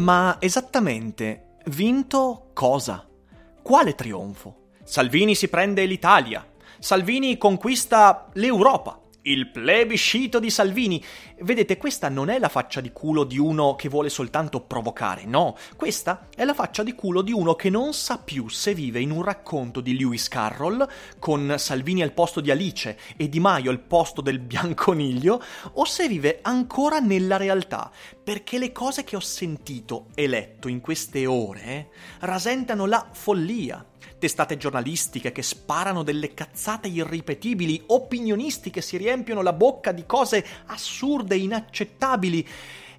Ma esattamente, vinto cosa? Quale trionfo? Salvini si prende l'Italia. Salvini conquista l'Europa il plebiscito di Salvini. Vedete, questa non è la faccia di culo di uno che vuole soltanto provocare, no, questa è la faccia di culo di uno che non sa più se vive in un racconto di Lewis Carroll, con Salvini al posto di Alice e Di Maio al posto del bianconiglio, o se vive ancora nella realtà, perché le cose che ho sentito e letto in queste ore eh, rasentano la follia testate giornalistiche che sparano delle cazzate irripetibili, opinionisti che si riempiono la bocca di cose assurde, inaccettabili.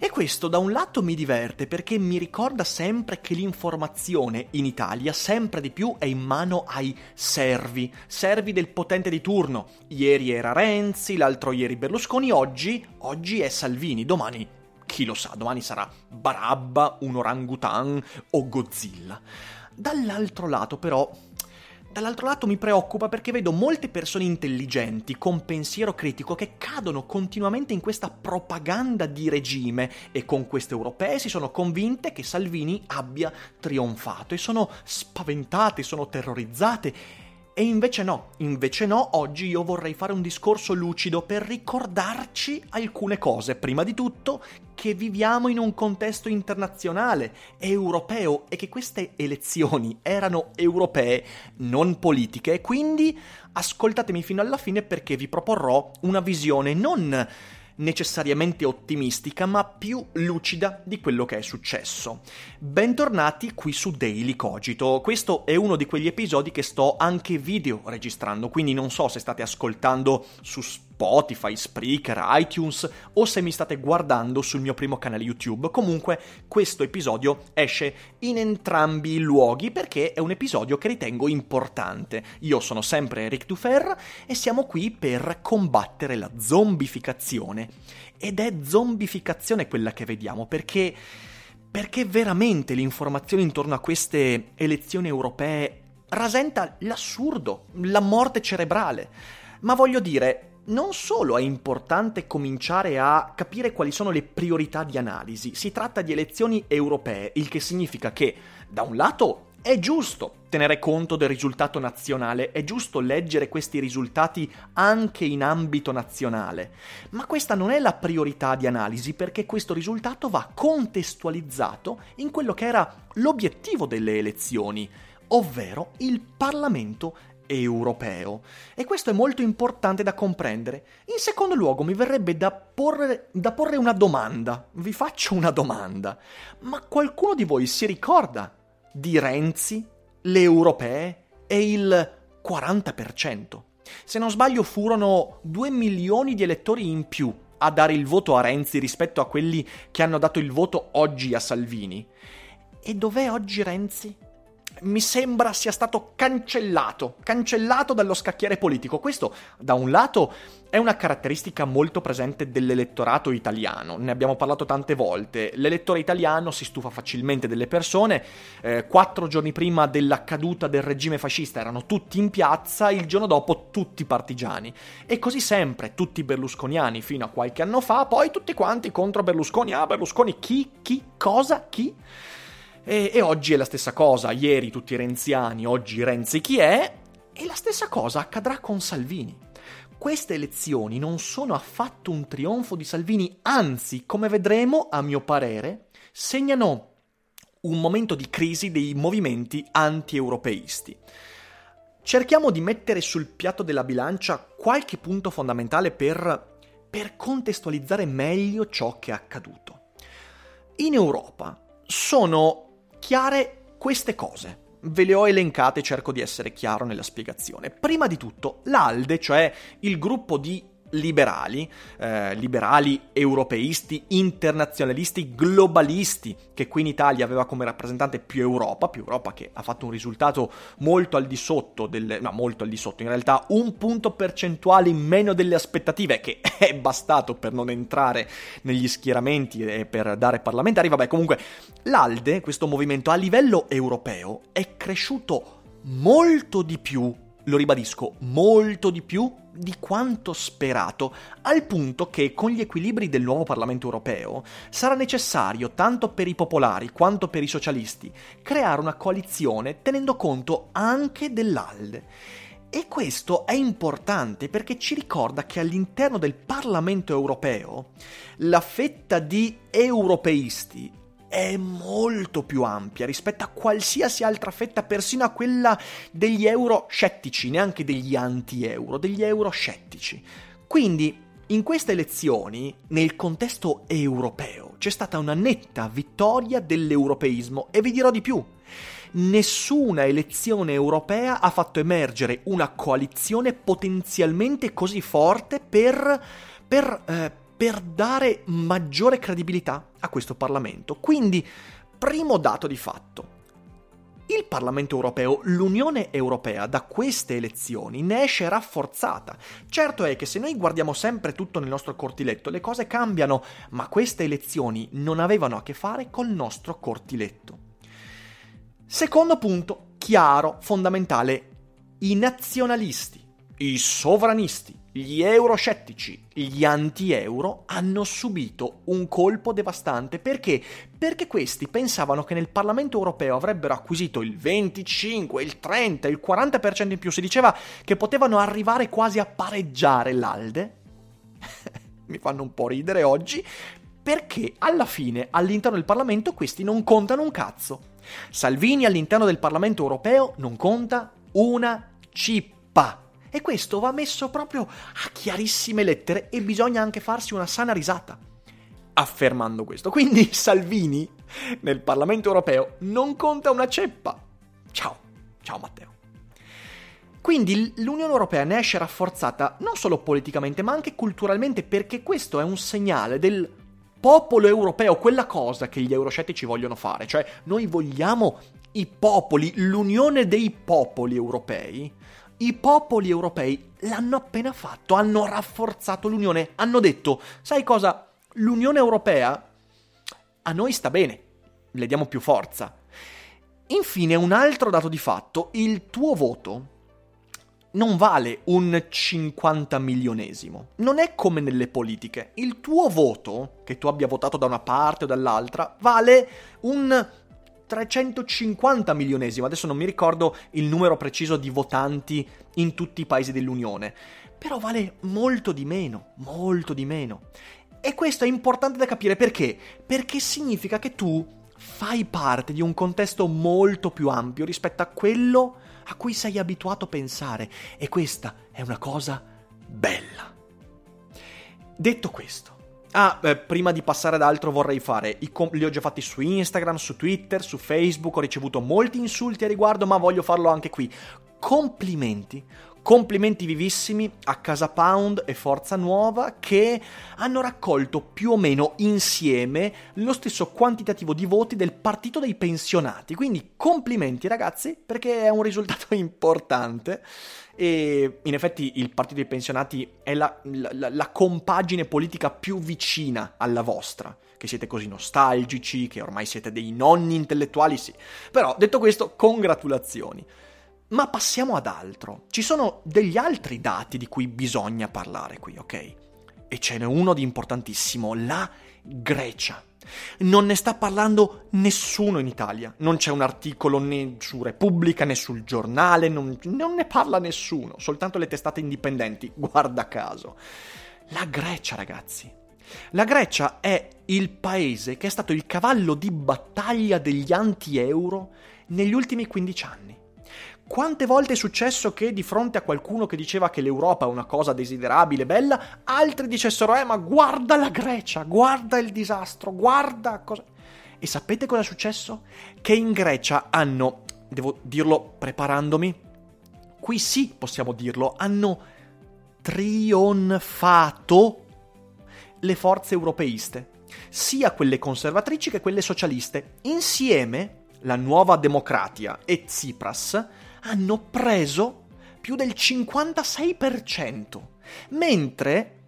E questo da un lato mi diverte perché mi ricorda sempre che l'informazione in Italia sempre di più è in mano ai servi, servi del potente di turno. Ieri era Renzi, l'altro ieri Berlusconi, oggi, oggi è Salvini, domani chi lo sa, domani sarà Barabba, un orangutan o Godzilla. Dall'altro lato però Dall'altro lato mi preoccupa perché vedo molte persone intelligenti, con pensiero critico, che cadono continuamente in questa propaganda di regime. E con queste europee si sono convinte che Salvini abbia trionfato e sono spaventate, sono terrorizzate e invece no, invece no, oggi io vorrei fare un discorso lucido per ricordarci alcune cose. Prima di tutto che viviamo in un contesto internazionale, europeo e che queste elezioni erano europee, non politiche, quindi ascoltatemi fino alla fine perché vi proporrò una visione non necessariamente ottimistica, ma più lucida di quello che è successo. Bentornati qui su Daily Cogito. Questo è uno di quegli episodi che sto anche video registrando, quindi non so se state ascoltando su Spotify, Spreaker, iTunes o se mi state guardando sul mio primo canale YouTube. Comunque questo episodio esce in entrambi i luoghi perché è un episodio che ritengo importante. Io sono sempre Eric Dufer e siamo qui per combattere la zombificazione. Ed è zombificazione quella che vediamo perché perché veramente l'informazione intorno a queste elezioni europee rasenta l'assurdo, la morte cerebrale. Ma voglio dire, non solo è importante cominciare a capire quali sono le priorità di analisi, si tratta di elezioni europee, il che significa che, da un lato, è giusto tenere conto del risultato nazionale, è giusto leggere questi risultati anche in ambito nazionale, ma questa non è la priorità di analisi perché questo risultato va contestualizzato in quello che era l'obiettivo delle elezioni, ovvero il Parlamento europeo. E questo è molto importante da comprendere. In secondo luogo mi verrebbe da porre, da porre una domanda. Vi faccio una domanda. Ma qualcuno di voi si ricorda di Renzi, le europee e il 40%? Se non sbaglio furono 2 milioni di elettori in più a dare il voto a Renzi rispetto a quelli che hanno dato il voto oggi a Salvini. E dov'è oggi Renzi? Mi sembra sia stato cancellato, cancellato dallo scacchiere politico. Questo, da un lato, è una caratteristica molto presente dell'elettorato italiano, ne abbiamo parlato tante volte. L'elettore italiano si stufa facilmente delle persone, eh, quattro giorni prima della caduta del regime fascista erano tutti in piazza, il giorno dopo tutti partigiani. E così sempre, tutti berlusconiani fino a qualche anno fa, poi tutti quanti contro Berlusconi. Ah, Berlusconi chi? Chi? Cosa? Chi? E, e oggi è la stessa cosa, ieri tutti renziani, oggi Renzi chi è? E la stessa cosa accadrà con Salvini. Queste elezioni non sono affatto un trionfo di Salvini, anzi, come vedremo, a mio parere, segnano un momento di crisi dei movimenti anti-europeisti. Cerchiamo di mettere sul piatto della bilancia qualche punto fondamentale per, per contestualizzare meglio ciò che è accaduto. In Europa sono chiare queste cose. Ve le ho elencate, cerco di essere chiaro nella spiegazione. Prima di tutto, l'ALDE, cioè il gruppo di liberali, eh, liberali europeisti, internazionalisti, globalisti, che qui in Italia aveva come rappresentante più Europa, più Europa che ha fatto un risultato molto al di sotto, del, no molto al di sotto, in realtà un punto percentuale in meno delle aspettative, che è bastato per non entrare negli schieramenti e per dare parlamentari, vabbè comunque l'ALDE, questo movimento a livello europeo, è cresciuto molto di più lo ribadisco, molto di più di quanto sperato, al punto che con gli equilibri del nuovo Parlamento europeo sarà necessario, tanto per i popolari quanto per i socialisti, creare una coalizione tenendo conto anche dell'ALDE. E questo è importante perché ci ricorda che all'interno del Parlamento europeo la fetta di europeisti è molto più ampia rispetto a qualsiasi altra fetta, persino a quella degli euroscettici, neanche degli anti-euro, degli euroscettici. Quindi, in queste elezioni, nel contesto europeo, c'è stata una netta vittoria dell'europeismo e vi dirò di più. Nessuna elezione europea ha fatto emergere una coalizione potenzialmente così forte per, per eh, per dare maggiore credibilità a questo Parlamento. Quindi, primo dato di fatto. Il Parlamento europeo, l'Unione europea, da queste elezioni ne esce rafforzata. Certo è che se noi guardiamo sempre tutto nel nostro cortiletto, le cose cambiano, ma queste elezioni non avevano a che fare col nostro cortiletto. Secondo punto, chiaro, fondamentale, i nazionalisti, i sovranisti, gli euroscettici, gli anti-euro hanno subito un colpo devastante perché? Perché questi pensavano che nel Parlamento europeo avrebbero acquisito il 25, il 30, il 40% in più. Si diceva che potevano arrivare quasi a pareggiare l'Alde. Mi fanno un po' ridere oggi perché alla fine all'interno del Parlamento questi non contano un cazzo. Salvini all'interno del Parlamento europeo non conta una cippa. E questo va messo proprio a chiarissime lettere e bisogna anche farsi una sana risata affermando questo. Quindi Salvini nel Parlamento europeo non conta una ceppa. Ciao, ciao Matteo. Quindi l'Unione Europea ne esce rafforzata non solo politicamente ma anche culturalmente perché questo è un segnale del popolo europeo, quella cosa che gli euroscettici vogliono fare, cioè noi vogliamo i popoli, l'unione dei popoli europei i popoli europei l'hanno appena fatto, hanno rafforzato l'Unione, hanno detto, sai cosa? L'Unione Europea a noi sta bene, le diamo più forza. Infine, un altro dato di fatto, il tuo voto non vale un 50 milionesimo. Non è come nelle politiche. Il tuo voto, che tu abbia votato da una parte o dall'altra, vale un 350 milionesimo, adesso non mi ricordo il numero preciso di votanti in tutti i paesi dell'Unione, però vale molto di meno, molto di meno. E questo è importante da capire perché? Perché significa che tu fai parte di un contesto molto più ampio rispetto a quello a cui sei abituato a pensare e questa è una cosa bella. Detto questo, Ah, eh, prima di passare ad altro vorrei fare, com- li ho già fatti su Instagram, su Twitter, su Facebook, ho ricevuto molti insulti a riguardo, ma voglio farlo anche qui. Complimenti, complimenti vivissimi a Casa Pound e Forza Nuova che hanno raccolto più o meno insieme lo stesso quantitativo di voti del partito dei pensionati. Quindi complimenti ragazzi perché è un risultato importante e in effetti il partito dei pensionati è la, la, la compagine politica più vicina alla vostra, che siete così nostalgici, che ormai siete dei nonni intellettuali, sì. Però detto questo, congratulazioni. Ma passiamo ad altro. Ci sono degli altri dati di cui bisogna parlare qui, ok? E ce n'è uno di importantissimo, la Grecia. Non ne sta parlando nessuno in Italia, non c'è un articolo né su Repubblica né sul giornale, non, non ne parla nessuno, soltanto le testate indipendenti, guarda caso. La Grecia, ragazzi. La Grecia è il paese che è stato il cavallo di battaglia degli anti-euro negli ultimi 15 anni. Quante volte è successo che di fronte a qualcuno che diceva che l'Europa è una cosa desiderabile, bella, altri dicessero, eh ma guarda la Grecia, guarda il disastro, guarda cosa... E sapete cosa è successo? Che in Grecia hanno, devo dirlo preparandomi, qui sì possiamo dirlo, hanno trionfato le forze europeiste, sia quelle conservatrici che quelle socialiste. Insieme, la nuova democratia e Tsipras hanno preso più del 56%, mentre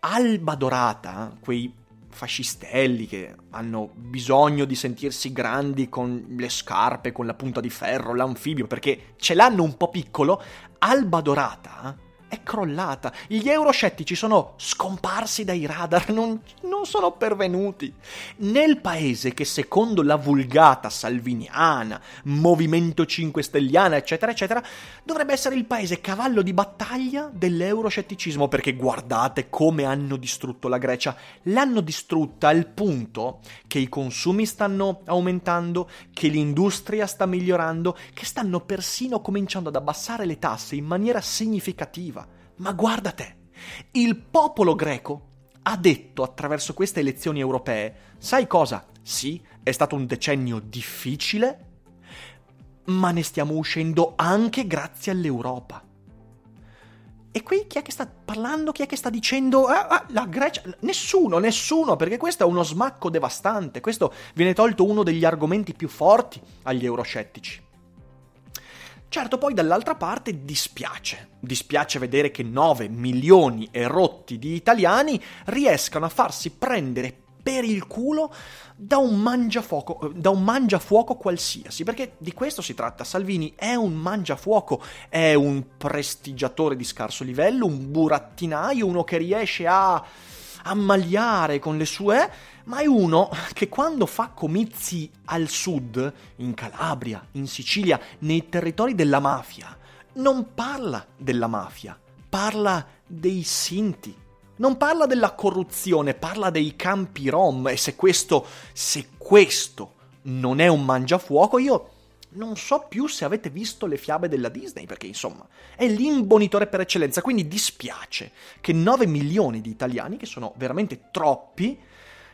Alba Dorata, quei fascistelli che hanno bisogno di sentirsi grandi con le scarpe, con la punta di ferro, l'anfibio, perché ce l'hanno un po' piccolo, Alba Dorata è crollata. Gli euroscettici sono scomparsi dai radar, non, non, sono pervenuti. Nel paese che secondo la vulgata salviniana, Movimento 5 Stelliana, eccetera, eccetera, dovrebbe essere il paese cavallo di battaglia dell'euroscetticismo, perché guardate come hanno distrutto la Grecia. L'hanno distrutta al punto che i consumi stanno aumentando, che l'industria sta migliorando, che stanno persino cominciando ad abbassare le tasse in maniera significativa. Ma guarda te, il popolo greco ha detto attraverso queste elezioni europee, sai cosa? Sì, è stato un decennio difficile, ma ne stiamo uscendo anche grazie all'Europa. E qui chi è che sta parlando? Chi è che sta dicendo ah, ah, la Grecia? Nessuno, nessuno, perché questo è uno smacco devastante. Questo viene tolto uno degli argomenti più forti agli euroscettici. Certo, poi dall'altra parte dispiace. Dispiace vedere che 9 milioni e rotti di italiani riescano a farsi prendere per il culo da un mangiafuoco, da un mangiafuoco qualsiasi, perché di questo si tratta. Salvini è un mangiafuoco, è un prestigiatore di scarso livello, un burattinaio, uno che riesce a ammaliare con le sue ma è uno che quando fa comizi al sud, in Calabria, in Sicilia, nei territori della mafia, non parla della mafia, parla dei sinti. Non parla della corruzione, parla dei campi rom e se questo, se questo non è un mangiafuoco, io non so più se avete visto le fiabe della Disney, perché insomma è l'imbonitore per eccellenza, quindi dispiace che 9 milioni di italiani, che sono veramente troppi,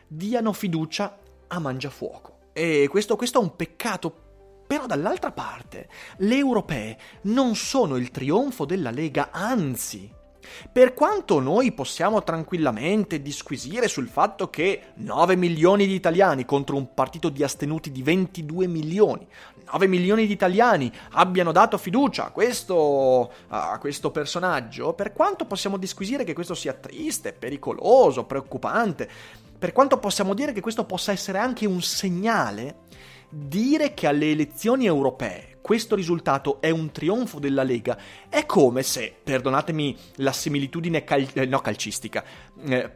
diano fiducia a Mangiafuoco. E questo, questo è un peccato però dall'altra parte, le europee non sono il trionfo della Lega, anzi. Per quanto noi possiamo tranquillamente disquisire sul fatto che 9 milioni di italiani contro un partito di astenuti di 22 milioni, 9 milioni di italiani abbiano dato fiducia a questo, a questo personaggio, per quanto possiamo disquisire che questo sia triste, pericoloso, preoccupante, per quanto possiamo dire che questo possa essere anche un segnale, dire che alle elezioni europee questo risultato è un trionfo della Lega è come se, perdonatemi la similitudine cal- eh, no, calcistica, eh,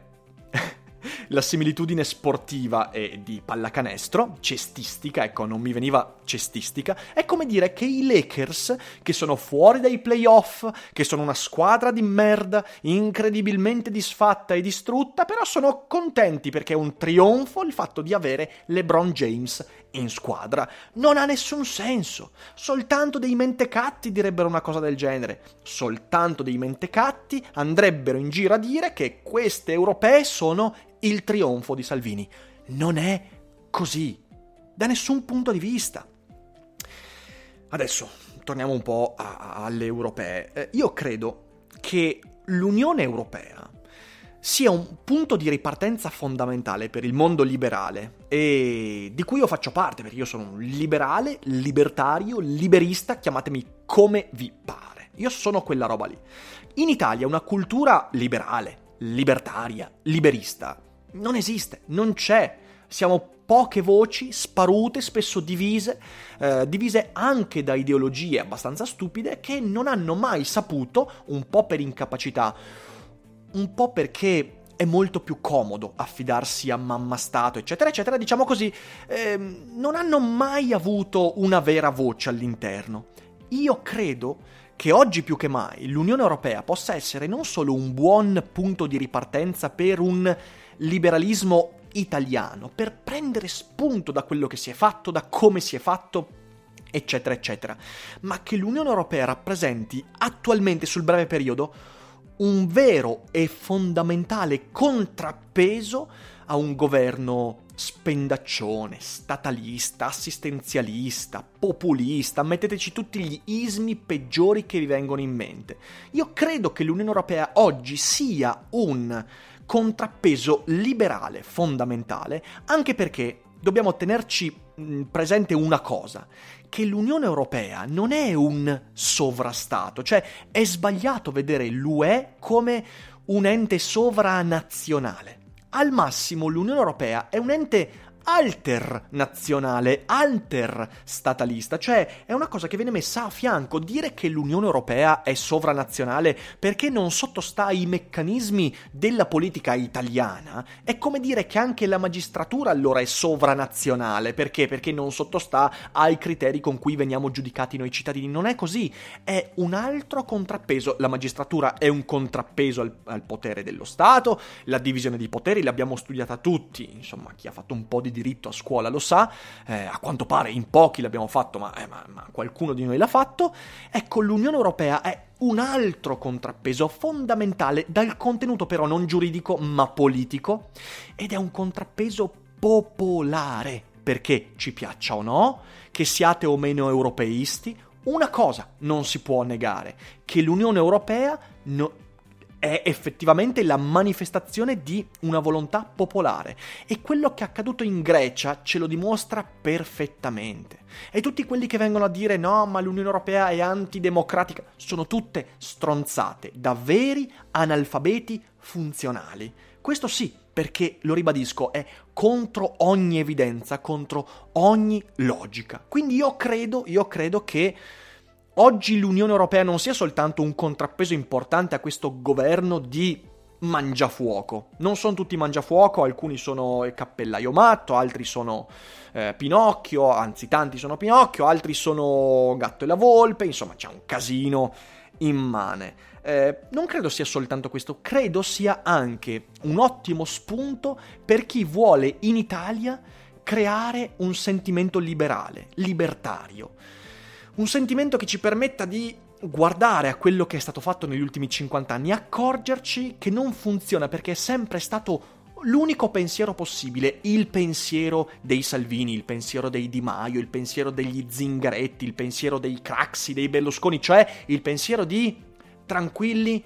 la similitudine sportiva e di pallacanestro, cestistica, ecco, non mi veniva cestistica, è come dire che i Lakers, che sono fuori dai playoff, che sono una squadra di merda, incredibilmente disfatta e distrutta, però sono contenti perché è un trionfo il fatto di avere LeBron James in squadra. Non ha nessun senso. Soltanto dei mentecatti direbbero una cosa del genere. Soltanto dei mentecatti andrebbero in giro a dire che queste europee sono il trionfo di Salvini. Non è così, da nessun punto di vista. Adesso torniamo un po' a, a, alle europee. Eh, io credo che l'Unione Europea sia un punto di ripartenza fondamentale per il mondo liberale e di cui io faccio parte perché io sono un liberale, libertario, liberista, chiamatemi come vi pare. Io sono quella roba lì. In Italia una cultura liberale, libertaria, liberista non esiste, non c'è. Siamo poche voci, sparute, spesso divise, eh, divise anche da ideologie abbastanza stupide che non hanno mai saputo, un po' per incapacità, un po' perché è molto più comodo affidarsi a mamma Stato, eccetera, eccetera, diciamo così, eh, non hanno mai avuto una vera voce all'interno. Io credo che oggi più che mai l'Unione Europea possa essere non solo un buon punto di ripartenza per un liberalismo italiano, per prendere spunto da quello che si è fatto, da come si è fatto, eccetera, eccetera, ma che l'Unione Europea rappresenti attualmente sul breve periodo un vero e fondamentale contrappeso a un governo spendaccione, statalista, assistenzialista, populista, metteteci tutti gli ismi peggiori che vi vengono in mente. Io credo che l'Unione Europea oggi sia un contrappeso liberale fondamentale, anche perché dobbiamo tenerci presente una cosa, che l'Unione Europea non è un sovrastato, cioè è sbagliato vedere l'UE come un ente sovranazionale. Al massimo l'Unione Europea è un ente alternazionale, alterstatalista, cioè è una cosa che viene messa a fianco. Dire che l'Unione Europea è sovranazionale perché non sottostà ai meccanismi della politica italiana è come dire che anche la magistratura allora è sovranazionale. Perché? Perché non sottostà ai criteri con cui veniamo giudicati noi cittadini. Non è così, è un altro contrappeso. La magistratura è un contrappeso al, al potere dello Stato, la divisione di poteri l'abbiamo studiata tutti, insomma chi ha fatto un po' di di diritto a scuola lo sa, eh, a quanto pare in pochi l'abbiamo fatto, ma, eh, ma, ma qualcuno di noi l'ha fatto, ecco l'Unione Europea è un altro contrappeso fondamentale dal contenuto però non giuridico ma politico ed è un contrappeso popolare, perché ci piaccia o no, che siate o meno europeisti, una cosa non si può negare, che l'Unione Europea no, è effettivamente la manifestazione di una volontà popolare e quello che è accaduto in Grecia ce lo dimostra perfettamente. E tutti quelli che vengono a dire no, ma l'Unione Europea è antidemocratica, sono tutte stronzate, da veri analfabeti funzionali. Questo sì, perché, lo ribadisco, è contro ogni evidenza, contro ogni logica. Quindi io credo, io credo che oggi l'Unione Europea non sia soltanto un contrappeso importante a questo governo di mangiafuoco. Non sono tutti mangiafuoco, alcuni sono Cappellaio Matto, altri sono eh, Pinocchio, anzi tanti sono Pinocchio, altri sono Gatto e la Volpe, insomma c'è un casino immane. Eh, non credo sia soltanto questo, credo sia anche un ottimo spunto per chi vuole in Italia creare un sentimento liberale, libertario un sentimento che ci permetta di guardare a quello che è stato fatto negli ultimi 50 anni, accorgerci che non funziona perché è sempre stato l'unico pensiero possibile, il pensiero dei Salvini, il pensiero dei Di Maio, il pensiero degli Zingaretti, il pensiero dei Craxi, dei Berlusconi, cioè il pensiero di tranquilli,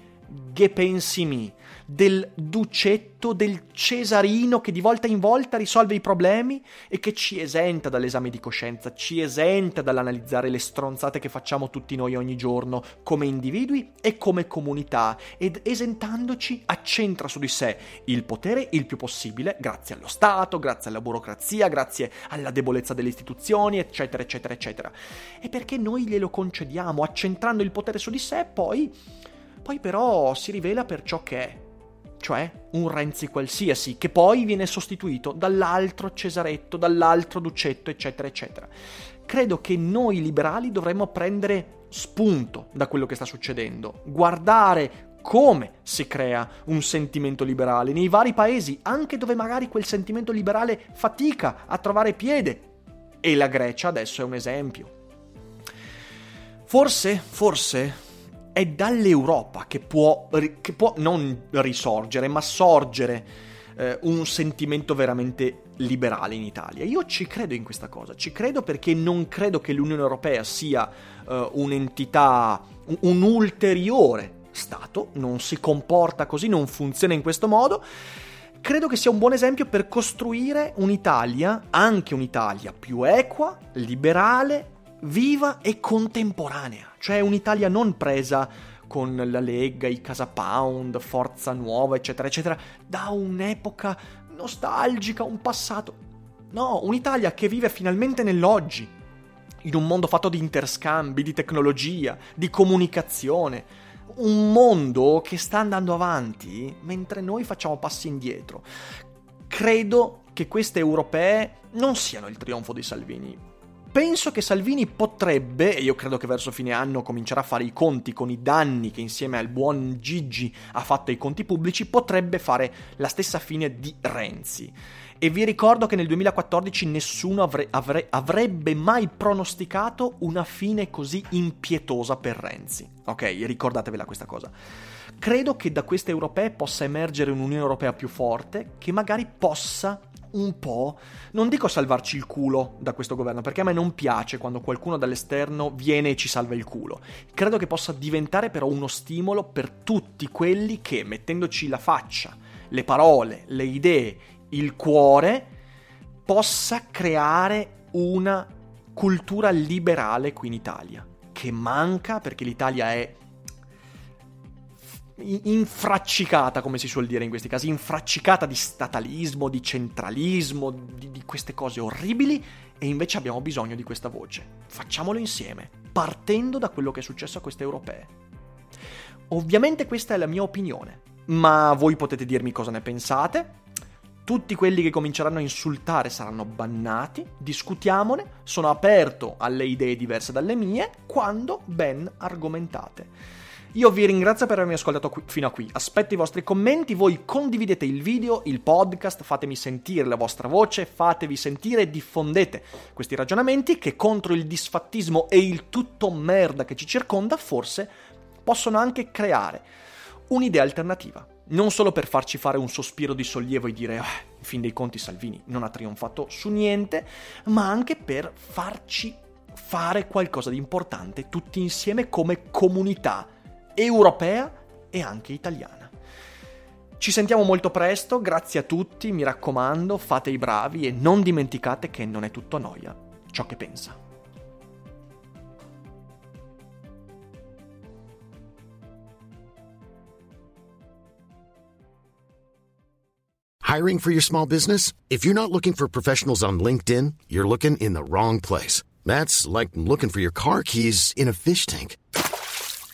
che pensi mi, del ducetto, del cesarino che di volta in volta risolve i problemi e che ci esenta dall'esame di coscienza, ci esenta dall'analizzare le stronzate che facciamo tutti noi ogni giorno come individui e come comunità ed esentandoci accentra su di sé il potere il più possibile grazie allo Stato, grazie alla burocrazia, grazie alla debolezza delle istituzioni, eccetera, eccetera, eccetera. E perché noi glielo concediamo, accentrando il potere su di sé, poi poi però si rivela per ciò che è, cioè un Renzi qualsiasi, che poi viene sostituito dall'altro Cesaretto, dall'altro Ducetto, eccetera, eccetera. Credo che noi liberali dovremmo prendere spunto da quello che sta succedendo, guardare come si crea un sentimento liberale nei vari paesi, anche dove magari quel sentimento liberale fatica a trovare piede. E la Grecia adesso è un esempio. Forse, forse è dall'Europa che può, che può non risorgere, ma sorgere eh, un sentimento veramente liberale in Italia. Io ci credo in questa cosa, ci credo perché non credo che l'Unione Europea sia eh, un'entità, un, un ulteriore Stato, non si comporta così, non funziona in questo modo. Credo che sia un buon esempio per costruire un'Italia, anche un'Italia più equa, liberale, viva e contemporanea, cioè un'Italia non presa con la Lega, i Casa Pound, Forza Nuova, eccetera, eccetera, da un'epoca nostalgica, un passato. No, un'Italia che vive finalmente nell'oggi, in un mondo fatto di interscambi, di tecnologia, di comunicazione. Un mondo che sta andando avanti mentre noi facciamo passi indietro. Credo che queste europee non siano il trionfo di Salvini, penso che Salvini potrebbe, e io credo che verso fine anno comincerà a fare i conti con i danni che insieme al buon Gigi ha fatto ai conti pubblici, potrebbe fare la stessa fine di Renzi. E vi ricordo che nel 2014 nessuno avre- avre- avrebbe mai pronosticato una fine così impietosa per Renzi. Ok, ricordatevela questa cosa. Credo che da queste europee possa emergere un'Unione Europea più forte che magari possa un po', non dico salvarci il culo da questo governo, perché a me non piace quando qualcuno dall'esterno viene e ci salva il culo. Credo che possa diventare però uno stimolo per tutti quelli che, mettendoci la faccia, le parole, le idee, il cuore, possa creare una cultura liberale qui in Italia, che manca perché l'Italia è infraccicata, come si suol dire in questi casi, infraccicata di statalismo, di centralismo, di, di, queste cose orribili e invece abbiamo bisogno di questa voce. Facciamolo insieme, partendo da quello che è successo a queste europee. Ovviamente questa è la mia opinione, ma voi potete dirmi cosa ne pensate. Tutti quelli che cominceranno a insultare saranno bannati, discutiamone, sono aperto alle idee diverse dalle mie quando ben argomentate. Io vi ringrazio per avermi ascoltato qui, fino a qui. Aspetto i vostri commenti, voi condividete il video, il podcast, fatemi sentire la vostra voce, fatevi sentire e diffondete questi ragionamenti che contro il disfattismo e il tutto merda che ci circonda forse possono anche creare un'idea alternativa. Non solo per farci fare un sospiro di sollievo e dire, ah, in fin dei conti Salvini non ha trionfato su niente, ma anche per farci fare qualcosa di importante tutti insieme come comunità europea e anche italiana. Ci sentiamo molto presto, grazie a tutti, mi raccomando, fate i bravi e non dimenticate che non è tutto noia ciò che pensa. Hiring for your small business? If you're not looking for professionals on LinkedIn, you're looking in the wrong place. That's like looking for your car keys in a fish tank.